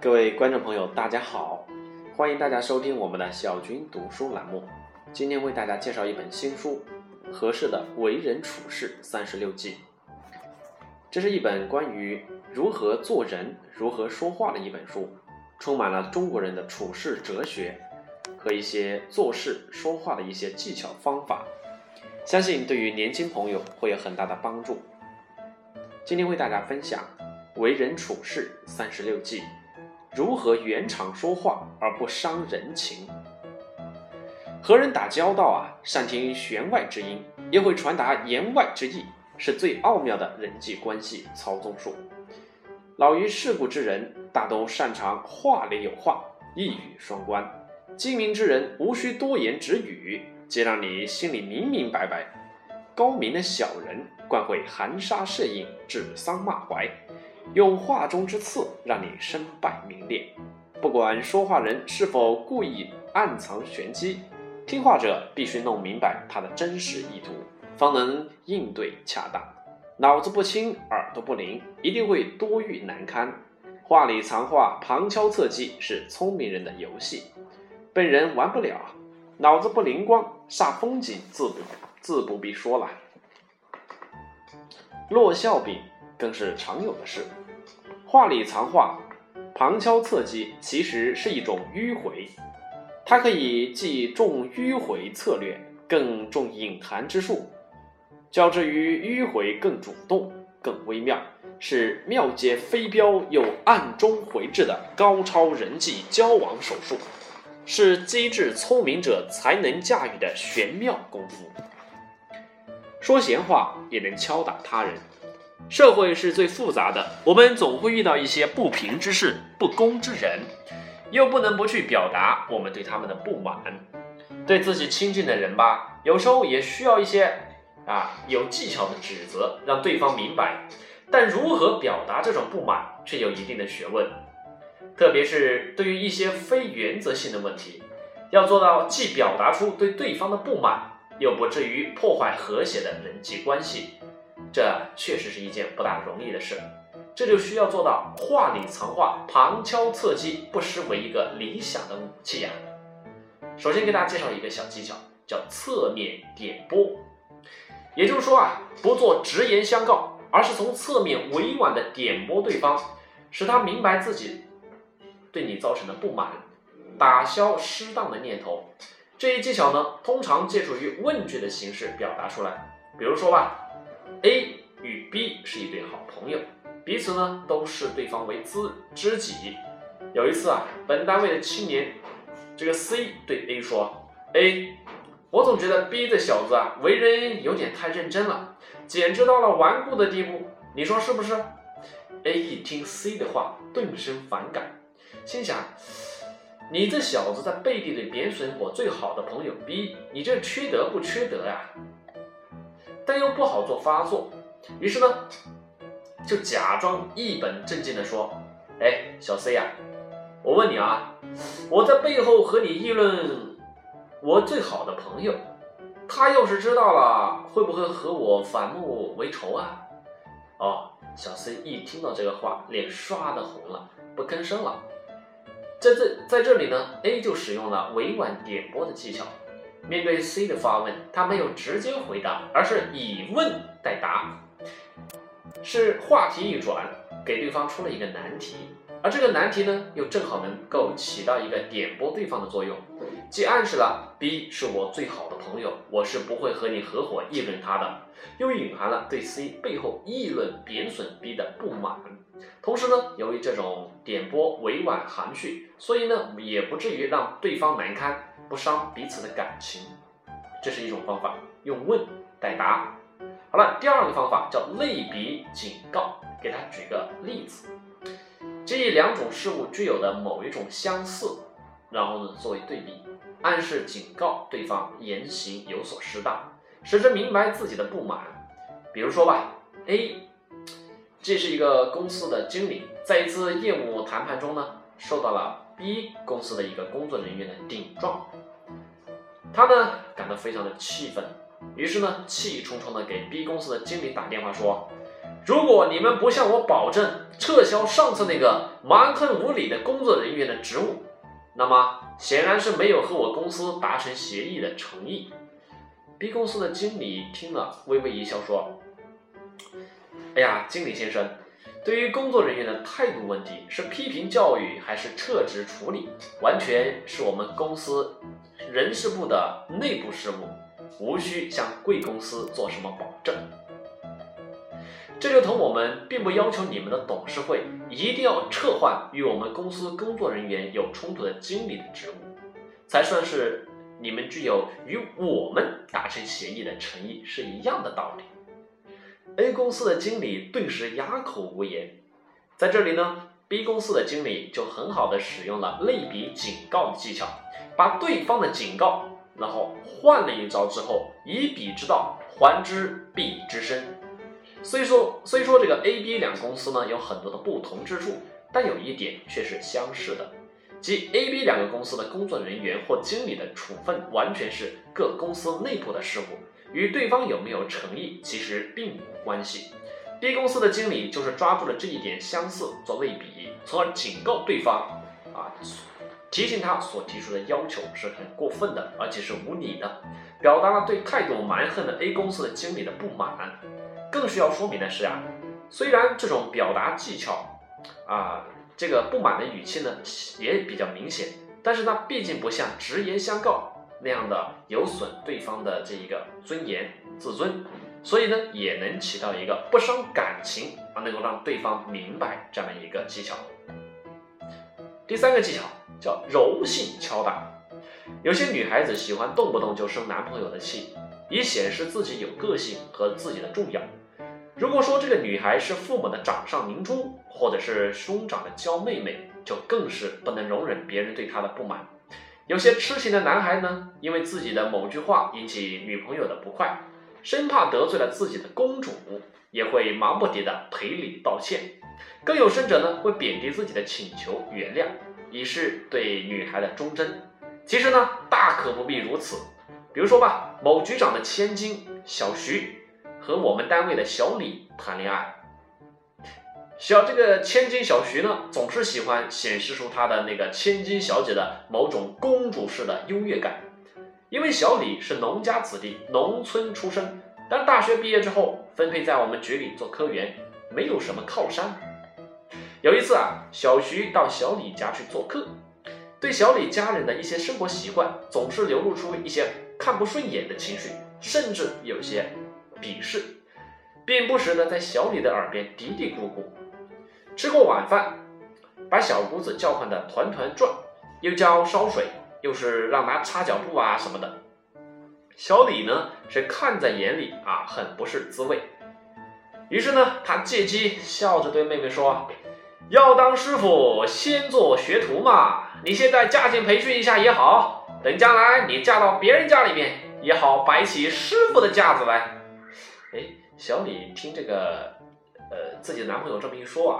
各位观众朋友，大家好，欢迎大家收听我们的小军读书栏目。今天为大家介绍一本新书《合适的为人处事三十六计》。这是一本关于如何做人、如何说话的一本书，充满了中国人的处事哲学和一些做事说话的一些技巧方法，相信对于年轻朋友会有很大的帮助。今天为大家分享为人处事三十六计。如何圆场说话而不伤人情？和人打交道啊，善听弦外之音，又会传达言外之意，是最奥妙的人际关系操纵术。老于世故之人，大都擅长话里有话，一语双关；精明之人，无需多言直语，皆让你心里明明白白。高明的小人，惯会含沙射影，指桑骂槐。用话中之刺让你身败名裂，不管说话人是否故意暗藏玄机，听话者必须弄明白他的真实意图，方能应对恰当。脑子不清，耳朵不灵，一定会多遇难堪。话里藏话，旁敲侧击是聪明人的游戏，笨人玩不了。脑子不灵光，煞风景自不自不必说了。落笑柄。更是常有的事，话里藏话，旁敲侧击，其实是一种迂回。它可以既重迂回策略，更重隐含之术，较之于迂回更主动、更微妙，是妙接飞镖又暗中回掷的高超人际交往手术，是机智聪明者才能驾驭的玄妙功夫。说闲话也能敲打他人。社会是最复杂的，我们总会遇到一些不平之事、不公之人，又不能不去表达我们对他们的不满。对自己亲近的人吧，有时候也需要一些啊有技巧的指责，让对方明白。但如何表达这种不满，却有一定的学问。特别是对于一些非原则性的问题，要做到既表达出对对方的不满，又不至于破坏和谐的人际关系。这确实是一件不大容易的事，这就需要做到话里藏话，旁敲侧击，不失为一个理想的武器呀。首先给大家介绍一个小技巧，叫侧面点拨。也就是说啊，不做直言相告，而是从侧面委婉的点拨对方，使他明白自己对你造成的不满，打消失当的念头。这一技巧呢，通常借助于问句的形式表达出来，比如说吧。A 与 B 是一对好朋友，彼此呢都视对方为知知己。有一次啊，本单位的青年这个 C 对 A 说：“A，我总觉得 B 这小子啊，为人有点太认真了，简直到了顽固的地步。你说是不是？”A 一听 C 的话，顿生反感，心想：“你这小子在背地里贬损我最好的朋友 B，你这缺德不缺德呀？”但又不好做发作，于是呢，就假装一本正经的说：“哎，小 C 呀，我问你啊，我在背后和你议论我最好的朋友，他要是知道了，会不会和我反目为仇啊？”哦，小 C 一听到这个话，脸唰的红了，不吭声了。在这在这里呢，A 就使用了委婉点拨的技巧。面对 C 的发问，他没有直接回答，而是以问代答，是话题一转，给对方出了一个难题，而这个难题呢，又正好能够起到一个点拨对方的作用，既暗示了 B 是我最好的朋友，我是不会和你合伙议论他的，又隐含了对 C 背后议论贬损 B 的不满。同时呢，由于这种点拨委婉含蓄，所以呢，也不至于让对方难堪。不伤彼此的感情，这是一种方法，用问代答。好了，第二个方法叫类比警告，给他举个例子，这两种事物具有的某一种相似，然后呢作为对比，暗示警告对方言行有所失当，使之明白自己的不满。比如说吧，A，这是一个公司的经理，在一次业务谈判中呢，受到了。B 公司的一个工作人员的顶撞，他呢感到非常的气愤，于是呢气冲冲的给 B 公司的经理打电话说：“如果你们不向我保证撤销上次那个蛮横无理的工作人员的职务，那么显然是没有和我公司达成协议的诚意。”B 公司的经理听了，微微一笑说：“哎呀，经理先生。”对于工作人员的态度问题，是批评教育还是撤职处理，完全是我们公司人事部的内部事务，无需向贵公司做什么保证。这就同我们并不要求你们的董事会一定要撤换与我们公司工作人员有冲突的经理的职务，才算是你们具有与我们达成协议的诚意是一样的道理。A 公司的经理顿时哑口无言。在这里呢，B 公司的经理就很好的使用了类比警告的技巧，把对方的警告，然后换了一招之后，以彼之道还之彼之身。虽说虽说这个 A、B 两个公司呢有很多的不同之处，但有一点却是相似的，即 A、B 两个公司的工作人员或经理的处分完全是各公司内部的事务。与对方有没有诚意其实并无关系。B 公司的经理就是抓住了这一点相似做类比，从而警告对方啊，提醒他所提出的要求是很过分的，而且是无理的，表达了对态度蛮横的 A 公司的经理的不满。更需要说明的是啊，虽然这种表达技巧啊，这个不满的语气呢也比较明显，但是呢毕竟不像直言相告。那样的有损对方的这一个尊严、自尊，所以呢，也能起到一个不伤感情而能够让对方明白这样的一个技巧。第三个技巧叫柔性敲打。有些女孩子喜欢动不动就生男朋友的气，以显示自己有个性和自己的重要。如果说这个女孩是父母的掌上明珠，或者是兄长的娇妹妹，就更是不能容忍别人对她的不满。有些痴情的男孩呢，因为自己的某句话引起女朋友的不快，生怕得罪了自己的公主，也会忙不迭的赔礼道歉。更有甚者呢，会贬低自己的请求原谅，以示对女孩的忠贞。其实呢，大可不必如此。比如说吧，某局长的千金小徐和我们单位的小李谈恋爱。小这个千金小徐呢，总是喜欢显示出她的那个千金小姐的某种公主式的优越感。因为小李是农家子弟，农村出身，但大学毕业之后分配在我们局里做科员，没有什么靠山。有一次啊，小徐到小李家去做客，对小李家人的一些生活习惯，总是流露出一些看不顺眼的情绪，甚至有些鄙视，并不时的在小李的耳边嘀嘀咕咕。吃过晚饭，把小姑子叫唤的团团转，又叫烧水，又是让他擦脚布啊什么的。小李呢是看在眼里啊，很不是滋味。于是呢，他借机笑着对妹妹说：“要当师傅，先做学徒嘛。你现在加紧培训一下也好，等将来你嫁到别人家里面，也好摆起师傅的架子来。”哎，小李听这个。呃，自己的男朋友这么一说啊，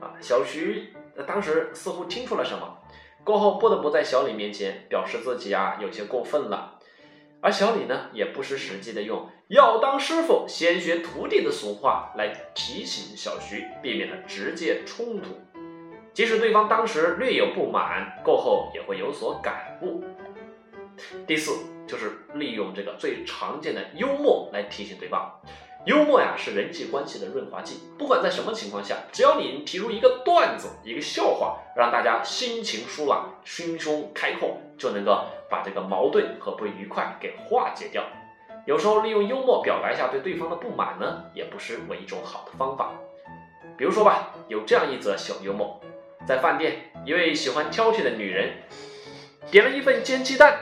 啊，小徐当时似乎听出了什么，过后不得不在小李面前表示自己啊有些过分了，而小李呢也不失时机的用“要当师傅，先学徒弟”的俗话来提醒小徐，避免了直接冲突。即使对方当时略有不满，过后也会有所感悟。第四就是利用这个最常见的幽默来提醒对方。幽默呀，是人际关系的润滑剂。不管在什么情况下，只要你提出一个段子、一个笑话，让大家心情舒朗、心胸开阔，就能够把这个矛盾和不愉快给化解掉。有时候利用幽默表达一下对对方的不满呢，也不失为一种好的方法。比如说吧，有这样一则小幽默：在饭店，一位喜欢挑剔的女人点了一份煎鸡蛋，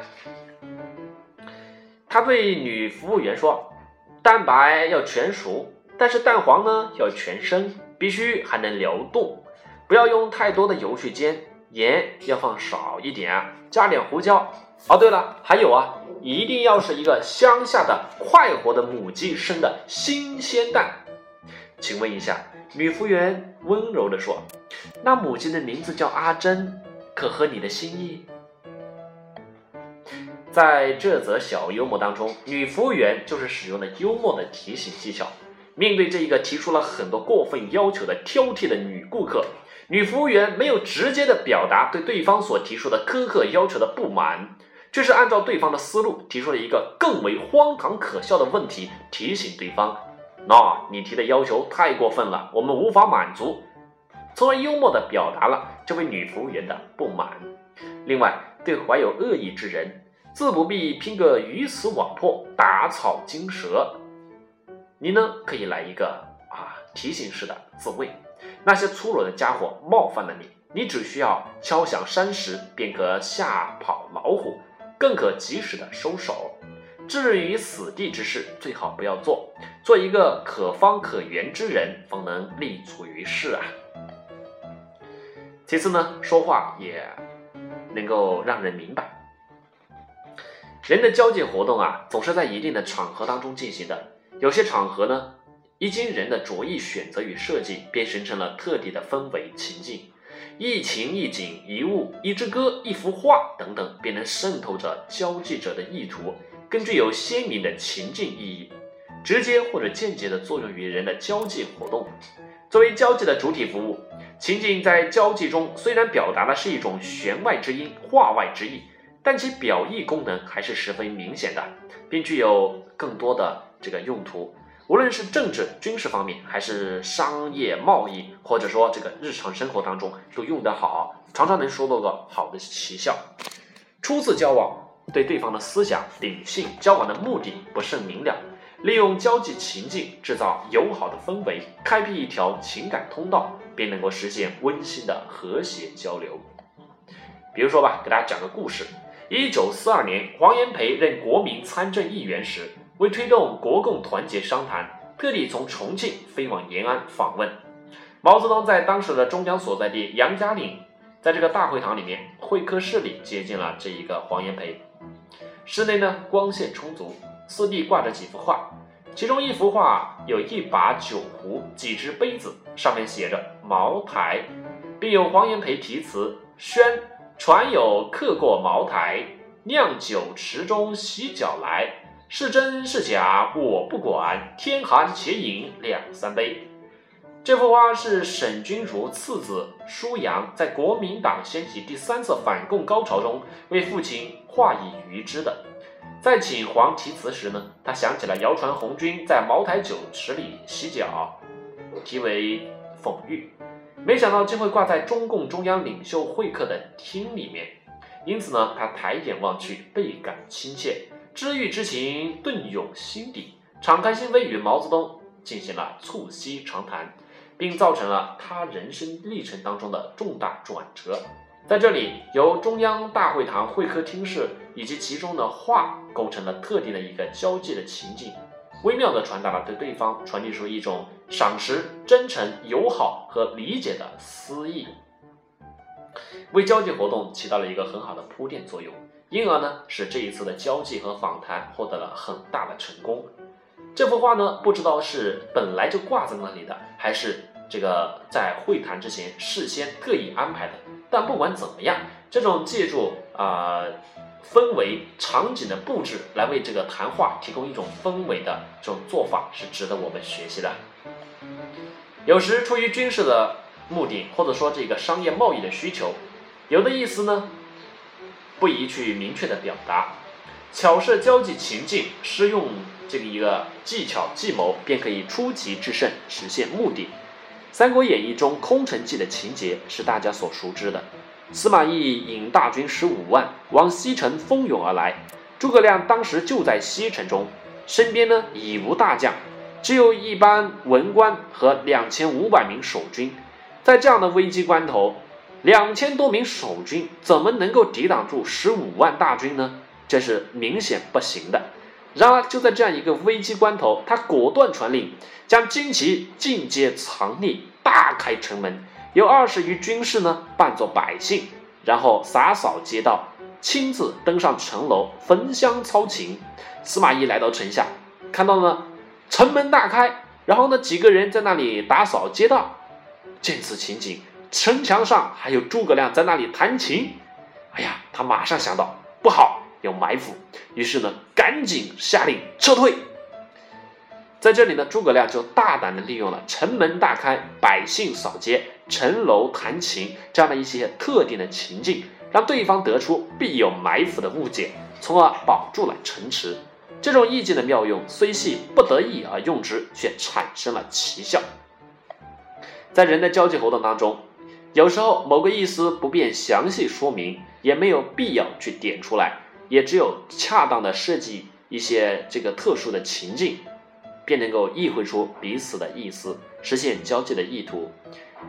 她对女服务员说。蛋白要全熟，但是蛋黄呢要全生，必须还能流动，不要用太多的油去煎，盐要放少一点啊，加点胡椒。哦，对了，还有啊，一定要是一个乡下的快活的母鸡生的新鲜蛋。请问一下，女服务员温柔地说：“那母鸡的名字叫阿珍，可合你的心意？”在这则小幽默当中，女服务员就是使用了幽默的提醒技巧，面对这一个提出了很多过分要求的挑剔的女顾客，女服务员没有直接的表达对对方所提出的苛刻要求的不满，却是按照对方的思路提出了一个更为荒唐可笑的问题，提醒对方：“那你提的要求太过分了，我们无法满足。”从而幽默地表达了这位女服务员的不满。另外，对怀有恶意之人，自不必拼个鱼死网破、打草惊蛇。你呢，可以来一个啊提醒式的自卫。那些粗鲁的家伙冒犯了你，你只需要敲响山石，便可吓跑老虎，更可及时的收手。置于死地之事，最好不要做。做一个可方可圆之人，方能立足于世啊。其次呢，说话也能够让人明白。人的交际活动啊，总是在一定的场合当中进行的。有些场合呢，一经人的着意选择与设计，便形成了特定的氛围情境。一情一景一物一支歌一幅画等等，便能渗透着交际者的意图，更具有鲜明的情境意义，直接或者间接的作用于人的交际活动。作为交际的主体服务，情境在交际中虽然表达的是一种弦外之音、话外之意，但其表意功能还是十分明显的，并具有更多的。这个用途，无论是政治、军事方面，还是商业贸易，或者说这个日常生活当中，都用得好，常常能收到个好的奇效。初次交往，对对方的思想、秉性、交往的目的不甚明了，利用交际情境制造友好的氛围，开辟一条情感通道，便能够实现温馨的和谐交流。比如说吧，给大家讲个故事：一九四二年，黄炎培任国民参政议员时。为推动国共团结商谈，特地从重庆飞往延安访问。毛泽东在当时的中央所在地杨家岭，在这个大会堂里面会客室里接见了这一个黄炎培。室内呢光线充足，四壁挂着几幅画，其中一幅画有一把酒壶、几只杯子，上面写着“茅台”，并有黄炎培题词：“宣传有客过茅台，酿酒池中洗脚来。”是真是假我不管，天寒且饮两三杯。这幅画是沈钧儒次子舒扬在国民党掀起第三次反共高潮中为父亲画以娱之的。在请黄题词时呢，他想起了谣传红军在茅台酒池里洗脚，题为讽喻，没想到竟会挂在中共中央领袖会客的厅里面，因此呢，他抬眼望去，倍感亲切。知遇之情顿涌心底，敞开心扉与毛泽东进行了促膝长谈，并造成了他人生历程当中的重大转折。在这里，由中央大会堂会客厅室以及其中的画构成了特定的一个交际的情境，微妙地传达了对对方传递出一种赏识、真诚、友好和理解的私意，为交际活动起到了一个很好的铺垫作用。因而呢，使这一次的交际和访谈获得了很大的成功。这幅画呢，不知道是本来就挂在那里的，还是这个在会谈之前事先特意安排的。但不管怎么样，这种借助啊氛围场景的布置来为这个谈话提供一种氛围的这种做法，是值得我们学习的。有时出于军事的目的，或者说这个商业贸易的需求，有的意思呢。不宜去明确的表达，巧设交际情境，施用这个一个技巧计谋，便可以出奇制胜，实现目的。《三国演义》中空城计的情节是大家所熟知的。司马懿引大军十五万往西城蜂拥而来，诸葛亮当时就在西城中，身边呢已无大将，只有一班文官和两千五百名守军。在这样的危机关头。两千多名守军怎么能够抵挡住十五万大军呢？这是明显不行的。然而，就在这样一个危机关头，他果断传令，将旌旗进阶藏匿，大开城门，有二十余军士呢扮作百姓，然后洒扫街道，亲自登上城楼，焚香操琴。司马懿来到城下，看到呢城门大开，然后呢几个人在那里打扫街道。见此情景。城墙上还有诸葛亮在那里弹琴，哎呀，他马上想到不好，有埋伏，于是呢，赶紧下令撤退。在这里呢，诸葛亮就大胆的利用了城门大开、百姓扫街、城楼弹琴这样的一些特定的情境，让对方得出必有埋伏的误解，从而保住了城池。这种意境的妙用，虽系不得已而用之，却产生了奇效。在人的交际活动当中，有时候某个意思不便详细说明，也没有必要去点出来，也只有恰当的设计一些这个特殊的情境。便能够意会出彼此的意思，实现交际的意图。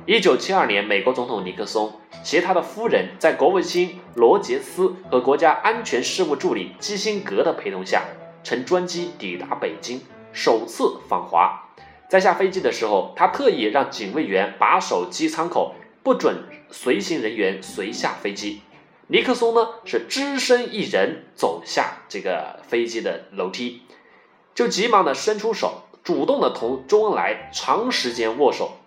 一九七二年，美国总统尼克松携他的夫人，在国务卿罗杰斯和国家安全事务助理基辛格的陪同下，乘专机抵达北京，首次访华。在下飞机的时候，他特意让警卫员把守机舱口，不准随行人员随下飞机。尼克松呢，是只身一人走下这个飞机的楼梯。就急忙的伸出手，主动的同周恩来长时间握手。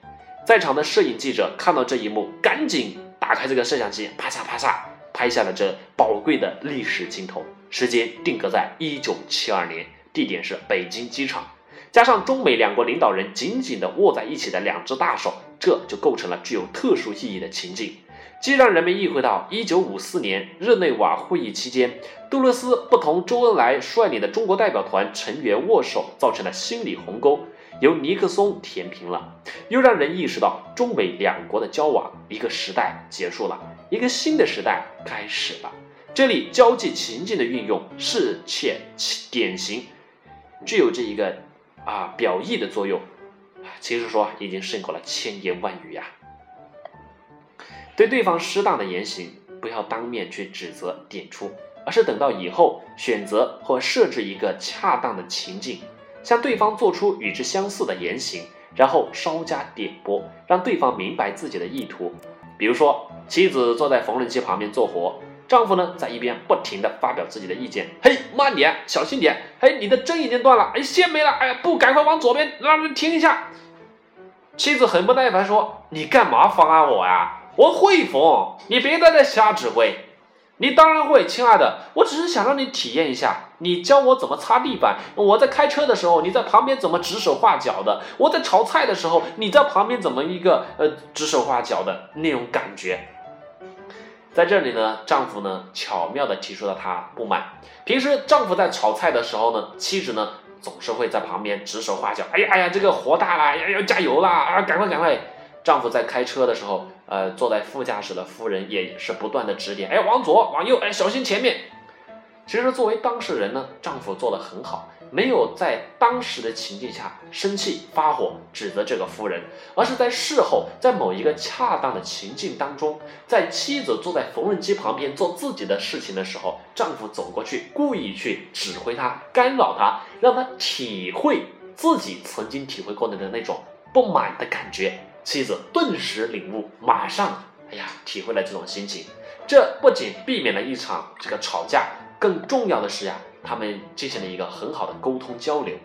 在场的摄影记者看到这一幕，赶紧打开这个摄像机，啪嚓啪嚓拍下了这宝贵的历史镜头。时间定格在一九七二年，地点是北京机场。加上中美两国领导人紧紧的握在一起的两只大手，这就构成了具有特殊意义的情景。既让人们意会到1954年日内瓦会议期间，杜勒斯不同周恩来率领的中国代表团成员握手造成的心理鸿沟由尼克松填平了，又让人意识到中美两国的交往一个时代结束了，一个新的时代开始了。这里交际情境的运用是且典型，具有这一个啊表意的作用，其实说已经胜过了千言万语呀。对对方适当的言行，不要当面去指责点出，而是等到以后选择或设置一个恰当的情境，向对方做出与之相似的言行，然后稍加点拨，让对方明白自己的意图。比如说，妻子坐在缝纫机旁边做活，丈夫呢在一边不停的发表自己的意见：“嘿，慢点，小心点，嘿，你的针已经断了，哎，线没了，哎呀，不，赶快往左边，让人停一下。”妻子很不耐烦说：“你干嘛妨碍我呀？”我会缝，你别在这瞎指挥。你当然会，亲爱的，我只是想让你体验一下，你教我怎么擦地板。我在开车的时候，你在旁边怎么指手画脚的？我在炒菜的时候，你在旁边怎么一个呃指手画脚的那种感觉？在这里呢，丈夫呢巧妙地提出了他不满。平时丈夫在炒菜的时候呢，妻子呢总是会在旁边指手画脚。哎呀哎呀，这个火大了，要要加油啦啊，赶快赶快！丈夫在开车的时候，呃，坐在副驾驶的夫人也是不断的指点，哎，往左，往右，哎，小心前面。其实作为当事人呢，丈夫做的很好，没有在当时的情境下生气发火指责这个夫人，而是在事后，在某一个恰当的情境当中，在妻子坐在缝纫机旁边做自己的事情的时候，丈夫走过去，故意去指挥她，干扰她，让她体会自己曾经体会过的那种不满的感觉。妻子顿时领悟，马上，哎呀，体会了这种心情。这不仅避免了一场这个吵架，更重要的是呀，他们进行了一个很好的沟通交流。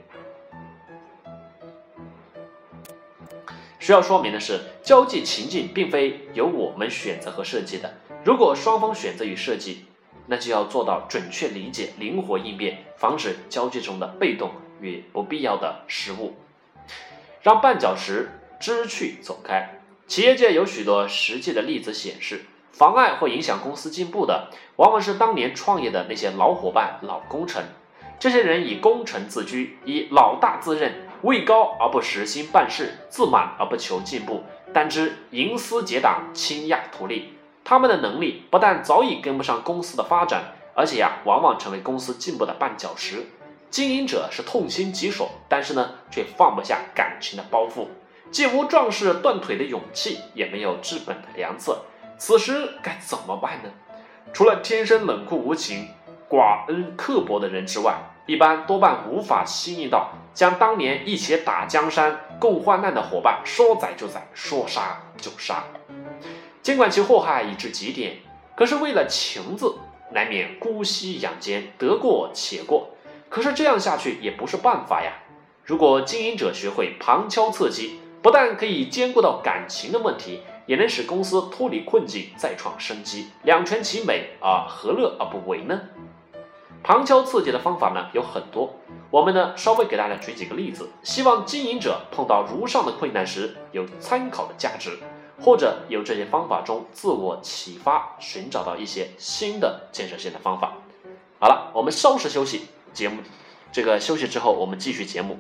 需要说明的是，交际情境并非由我们选择和设计的。如果双方选择与设计，那就要做到准确理解、灵活应变，防止交际中的被动与不必要的失误，让绊脚石。知趣走开。企业界有许多实际的例子显示，妨碍或影响公司进步的，往往是当年创业的那些老伙伴、老功臣。这些人以功臣自居，以老大自认，位高而不实心办事，自满而不求进步，单知营私结党、倾轧图利。他们的能力不但早已跟不上公司的发展，而且呀，往往成为公司进步的绊脚石。经营者是痛心疾首，但是呢，却放不下感情的包袱。既无壮士断腿的勇气，也没有治本的良策，此时该怎么办呢？除了天生冷酷无情、寡恩刻薄的人之外，一般多半无法心意到将当年一起打江山、共患难的伙伴说宰就宰，说杀就杀。尽管其祸害已至极点，可是为了情字，难免姑息养奸，得过且过。可是这样下去也不是办法呀。如果经营者学会旁敲侧击，不但可以兼顾到感情的问题，也能使公司脱离困境，再创生机，两全其美啊，何乐而不为呢？旁敲侧击的方法呢有很多，我们呢稍微给大家举几个例子，希望经营者碰到如上的困难时有参考的价值，或者由这些方法中自我启发，寻找到一些新的建设性的方法。好了，我们稍事休息，节目这个休息之后我们继续节目。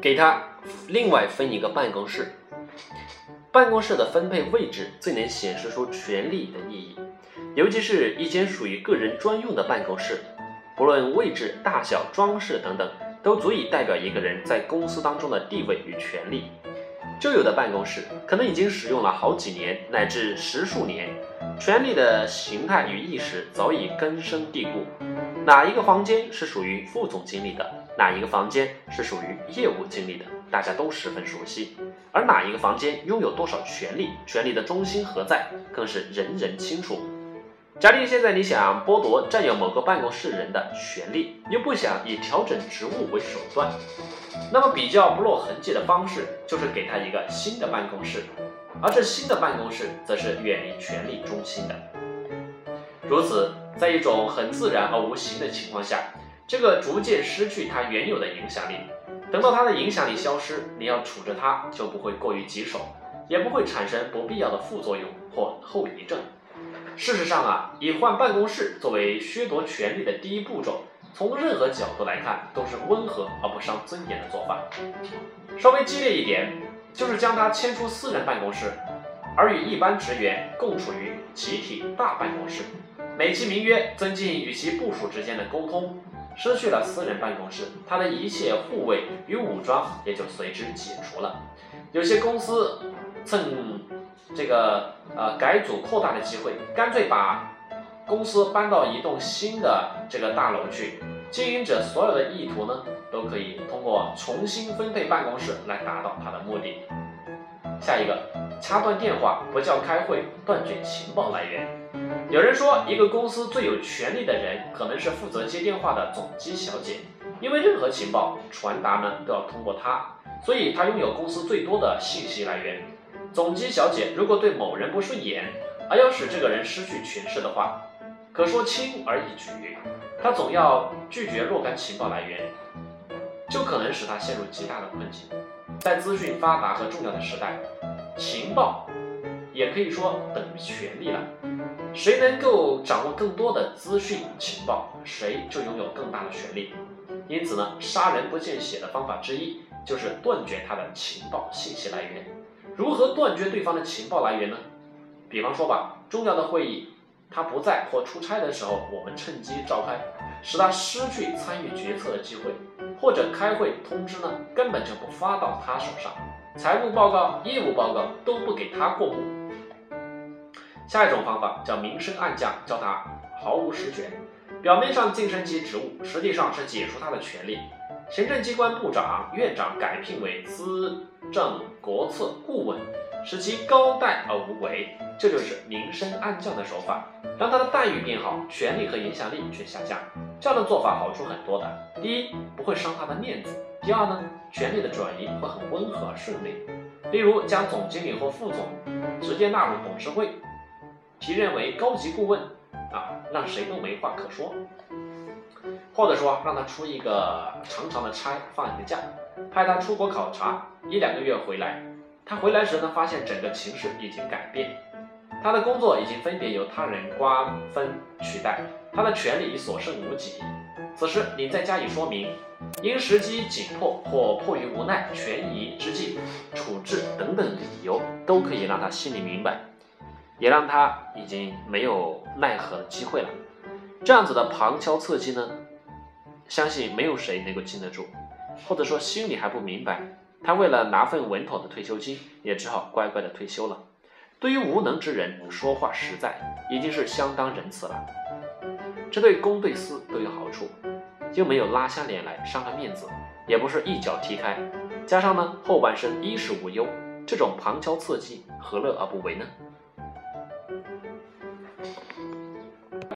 给他另外分一个办公室，办公室的分配位置最能显示出权力的意义，尤其是一间属于个人专用的办公室，不论位置、大小、装饰等等，都足以代表一个人在公司当中的地位与权力。旧有的办公室可能已经使用了好几年乃至十数年，权力的形态与意识早已根深蒂固。哪一个房间是属于副总经理的？哪一个房间是属于业务经理的，大家都十分熟悉；而哪一个房间拥有多少权利，权力的中心何在，更是人人清楚。假定现在你想剥夺占有某个办公室人的权利，又不想以调整职务为手段，那么比较不落痕迹的方式就是给他一个新的办公室，而这新的办公室则是远离权力中心的。如此，在一种很自然而无形的情况下。这个逐渐失去它原有的影响力，等到它的影响力消失，你要处置它就不会过于棘手，也不会产生不必要的副作用或后遗症。事实上啊，以换办公室作为削夺权力的第一步骤，从任何角度来看都是温和而不伤尊严的做法。稍微激烈一点，就是将他迁出私人办公室，而与一般职员共处于集体大办公室，美其名曰增进与其部属之间的沟通。失去了私人办公室，他的一切护卫与武装也就随之解除了。有些公司趁这个呃改组扩大的机会，干脆把公司搬到一栋新的这个大楼去。经营者所有的意图呢，都可以通过重新分配办公室来达到他的目的。下一个，掐断电话不叫开会，断绝情报来源。有人说，一个公司最有权力的人可能是负责接电话的总机小姐，因为任何情报传达呢都要通过她，所以她拥有公司最多的信息来源。总机小姐如果对某人不顺眼，而要使这个人失去权势的话，可说轻而易举。她总要拒绝若干情报来源，就可能使他陷入极大的困境。在资讯发达和重要的时代，情报也可以说等于权力了。谁能够掌握更多的资讯情报，谁就拥有更大的权利。因此呢，杀人不见血的方法之一就是断绝他的情报信息来源。如何断绝对方的情报来源呢？比方说吧，重要的会议他不在或出差的时候，我们趁机召开，使他失去参与决策的机会；或者开会通知呢，根本就不发到他手上，财务报告、业务报告都不给他过目。下一种方法叫明升暗降，叫他毫无实权，表面上晋升其职务，实际上是解除他的权利。行政机关部长、院长改聘为资政国策顾问，使其高待而无为，这就是明升暗降的手法，让他的待遇变好，权力和影响力却下降。这样的做法好处很多的，第一，不会伤他的面子；第二呢，权力的转移会很温和顺利。例如，将总经理或副总直接纳入董事会。提任为高级顾问，啊，让谁都没话可说，或者说让他出一个长长的差，放一个假，派他出国考察一两个月回来。他回来时呢，发现整个情势已经改变，他的工作已经分别由他人瓜分取代，他的权力已所剩无几。此时你再加以说明，因时机紧迫或迫于无奈、权宜之计、处置等等理由，都可以让他心里明白。也让他已经没有奈何的机会了。这样子的旁敲侧击呢，相信没有谁能够经得住，或者说心里还不明白。他为了拿份稳妥的退休金，也只好乖乖的退休了。对于无能之人，说话实在，已经是相当仁慈了。这对公对私都有好处，又没有拉下脸来伤了面子，也不是一脚踢开。加上呢，后半生衣食无忧，这种旁敲侧击，何乐而不为呢？